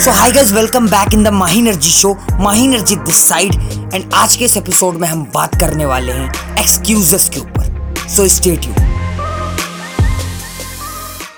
So hi guys welcome back in the Mahi energy show Mahi energy this side and आज के इस episode में हम बात करने वाले हैं एक्सक्यूजेस के ऊपर. सो स्टेट यू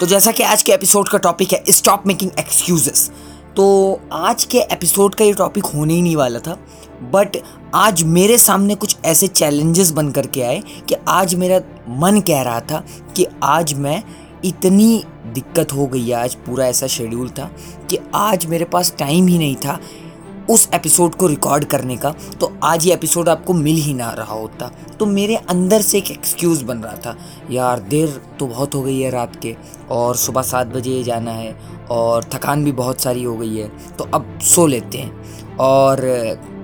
तो जैसा कि आज के एपिसोड का टॉपिक है स्टॉप मेकिंग एक्सक्यूजेस तो आज के एपिसोड का ये टॉपिक होने ही नहीं वाला था बट आज मेरे सामने कुछ ऐसे चैलेंजेस बन करके आए कि आज मेरा मन कह रहा था कि आज मैं इतनी दिक्कत हो गई है, आज पूरा ऐसा शेड्यूल था कि आज मेरे पास टाइम ही नहीं था उस एपिसोड को रिकॉर्ड करने का। तो आज ये एपिसोड आपको मिल ही ना रहा होता। तो मेरे अंदर से एक एक्सक्यूज़ बन रहा था, यार, देर तो बहुत हो गई है रात के और सुबह सात बजे जाना है और थकान भी बहुत सारी हो गई है तो अब सो लेते हैं और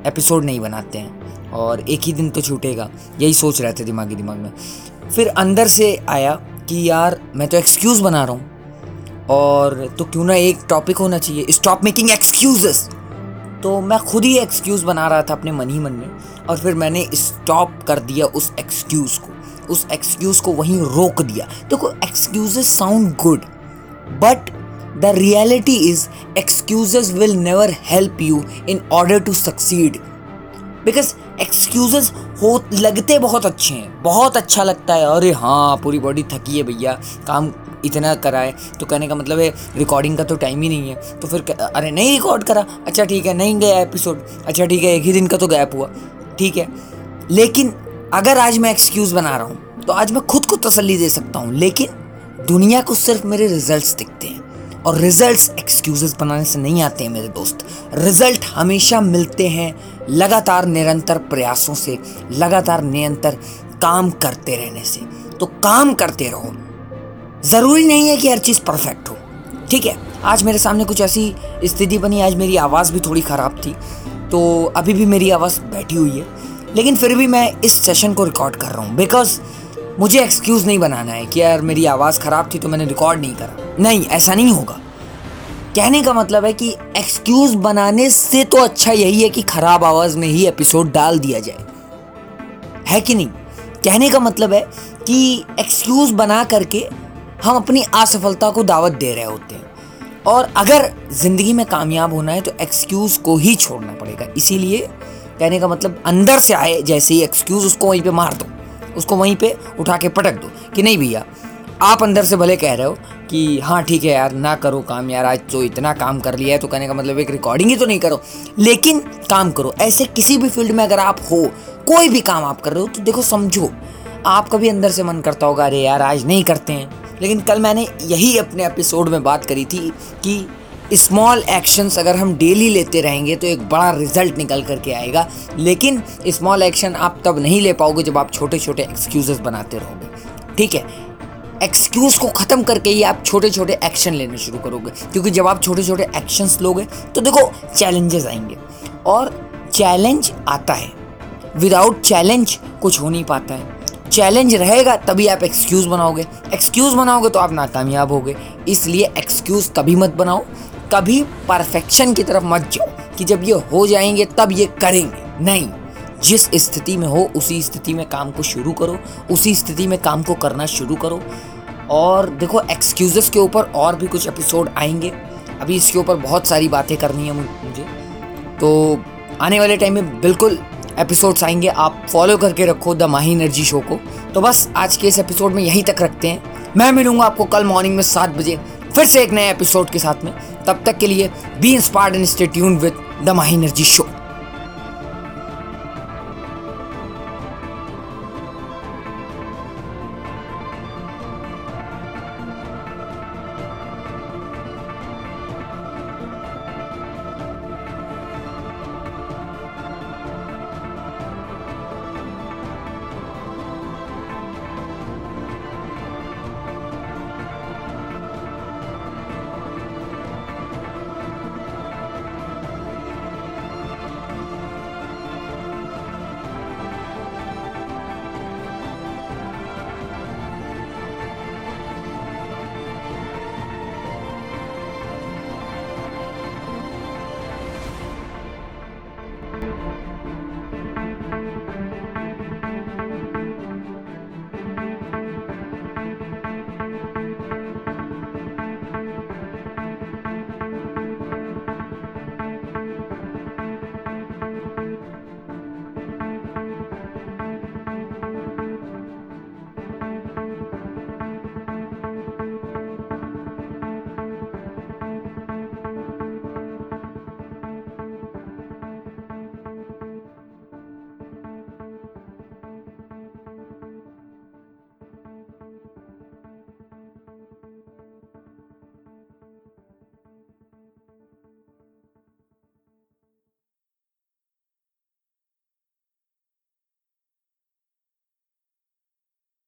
एपिसोड नहीं बनाते हैं और एक ही दिन तो छूटेगा। यही सोच रहे थे दिमागी दिमाग में। फिर अंदर से आया कि यार, मैं तो एक्सक्यूज़ बना रहा हूँ। और तो क्यों ना एक टॉपिक होना चाहिए। स्टॉप मेकिंग एक्सक्यूजेस तो मैं खुद ही एक्सक्यूज़ बना रहा था अपने मन ही मन में। और फिर मैंने स्टॉप कर दिया उस एक्सक्यूज़ को। उस एक्सक्यूज़ को वहीं रोक दिया। देखो excuses sound good but the reality is excuses will never help you in order to succeed because excuses हो, लगते बहुत अच्छे हैं। बहुत अच्छा लगता है। अरे हाँ पूरी बॉडी थकी है भैया। काम इतना कराए तो कहने का मतलब है रिकॉर्डिंग का तो टाइम ही नहीं है। तो फिर अरे नहीं रिकॉर्ड करा। अच्छा ठीक है, नहीं गया एपिसोड अच्छा ठीक है, एक ही दिन का तो गैप हुआ। ठीक है। लेकिन अगर आज मैं एक्सक्यूज़ बना रहा हूँ तो आज मैं खुद को तसल्ली दे सकता हूँ। लेकिन दुनिया को सिर्फ़ मेरे रिजल्ट्स दिखते हैं। और रिजल्ट्स एक्सक्यूजेस बनाने से नहीं आते हैं मेरे दोस्त। रिज़ल्ट हमेशा मिलते हैं, लगातार निरंतर प्रयासों से, लगातार निरंतर काम करते रहने से। तो काम करते रहो। ज़रूरी नहीं है कि हर चीज़ परफेक्ट हो। ठीक है, आज मेरे सामने कुछ ऐसी स्थिति बनी, आज मेरी आवाज़ भी थोड़ी ख़राब थी तो अभी भी मेरी आवाज़ बैठी हुई है। लेकिन फिर भी मैं इस सेशन को रिकॉर्ड कर रहा हूँ बिकॉज़ मुझे एक्सक्यूज़ नहीं बनाना है कि यार मेरी आवाज़ ख़राब थी तो मैंने रिकॉर्ड नहीं करा। नहीं, ऐसा नहीं होगा। कहने का मतलब है कि एक्सक्यूज़ बनाने से तो अच्छा यही है कि ख़राब आवाज़ में ही एपिसोड डाल दिया जाए। है कि नहीं? कहने का मतलब है कि एक्सक्यूज़ बना करके हम अपनी असफलता को दावत दे रहे होते हैं। और अगर ज़िंदगी में कामयाब होना है तो एक्सक्यूज़ को ही छोड़ना पड़ेगा। इसीलिए कहने का मतलब अंदर से आए जैसे ही एक्सक्यूज़ उसको वहीं पे मार दो। उसको वहीं पे उठा के पटक दो कि नहीं भैया, आप अंदर से भले कह रहे हो कि हाँ ठीक है यार, ना करो काम यार, आज तो इतना काम कर लिया है तो कहने का मतलब एक रिकॉर्डिंग ही तो नहीं करो। लेकिन काम करो, ऐसे किसी भी फ़ील्ड में अगर आप हो, कोई भी काम आप कर रहे हो तो देखो, समझो आपका भी अंदर से मन करता होगा, अरे यार, आज नहीं करते हैं। लेकिन कल मैंने यही अपने एपिसोड में बात करी थी कि स्मॉल एक्शंस अगर हम डेली लेते रहेंगे तो एक बड़ा रिज़ल्ट निकल करके आएगा। लेकिन स्मॉल एक्शन आप तब नहीं ले पाओगे जब आप छोटे छोटे एक्सक्यूजेस बनाते रहोगे। ठीक है? एक्सक्यूज़ को ख़त्म करके ही आप छोटे छोटे एक्शन लेने शुरू करोगे। क्योंकि जब आप छोटे छोटे एक्शंस लोगे तो देखो चैलेंजेस आएँगे। और चैलेंज आता है। विदाउट चैलेंज कुछ हो नहीं पाता है। चैलेंज रहेगा तभी आप एक्सक्यूज़ बनाओगे। एक्सक्यूज़ बनाओगे तो आप नाकामयाब होगे। इसलिए एक्सक्यूज़ कभी मत बनाओ। कभी परफेक्शन की तरफ़ मत जाओ कि जब ये हो जाएँगे, तब ये करेंगे। नहीं। जिस स्थिति में हो, उसी स्थिति में काम को शुरू करो, उसी स्थिति में काम को करना शुरू करो। और देखो एक्सक्यूज़ेस के ऊपर और भी कुछ एपिसोड आएँगे। अभी इसके ऊपर बहुत सारी बातें करनी है मुझे। तो आने वाले टाइम में बिल्कुल एपिसोड्स आएँगे। आप फॉलो करके रखो द माही एनर्जी शो को। तो बस, आज के इस एपिसोड में यहीं तक रखते हैं। मैं मिलूँगा आपको कल मॉर्निंग में सात बजे, फिर से एक नए एपिसोड के साथ में। तब तक के लिए be inspired and stay tuned with the Mahi energy show